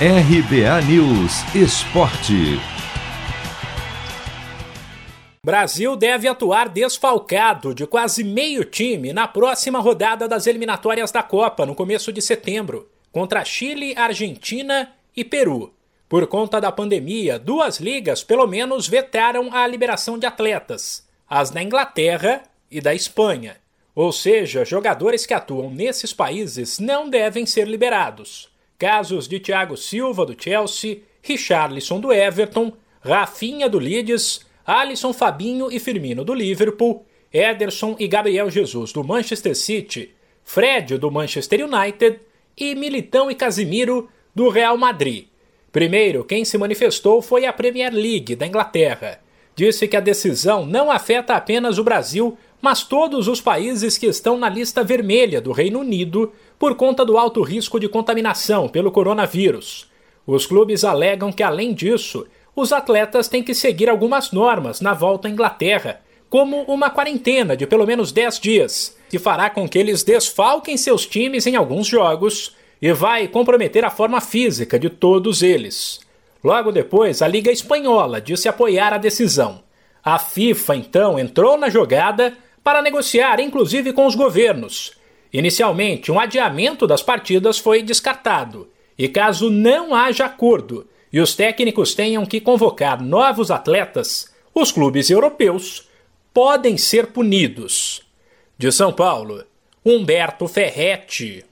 RBA News Esporte. Brasil deve atuar desfalcado de quase meio time na próxima rodada das eliminatórias da Copa, no começo de setembro, contra Chile, Argentina e Peru. Por conta da pandemia, duas ligas pelo menos vetaram a liberação de atletas, as da Inglaterra e da Espanha. Ou seja, jogadores que atuam nesses países não devem ser liberados. Casos de Thiago Silva do Chelsea, Richarlison do Everton, Rafinha do Leeds, Alisson Fabinho e Firmino do Liverpool, Ederson e Gabriel Jesus do Manchester City, Fred do Manchester United e Militão e Casimiro do Real Madrid. Primeiro, quem se manifestou foi a Premier League da Inglaterra. Disse que a decisão não afeta apenas o Brasil, mas todos os países que estão na lista vermelha do Reino Unido por conta do alto risco de contaminação pelo coronavírus. Os clubes alegam que, além disso, os atletas têm que seguir algumas normas na volta à Inglaterra, como uma quarentena de pelo menos 10 dias, que fará com que eles desfalquem seus times em alguns jogos e vai comprometer a forma física de todos eles. Logo depois, a Liga Espanhola disse apoiar a decisão. A FIFA, então, entrou na jogada para negociar inclusive com os governos. Inicialmente, um adiamento das partidas foi descartado, e caso não haja acordo e os técnicos tenham que convocar novos atletas, os clubes europeus podem ser punidos. De São Paulo, Humberto Ferretti.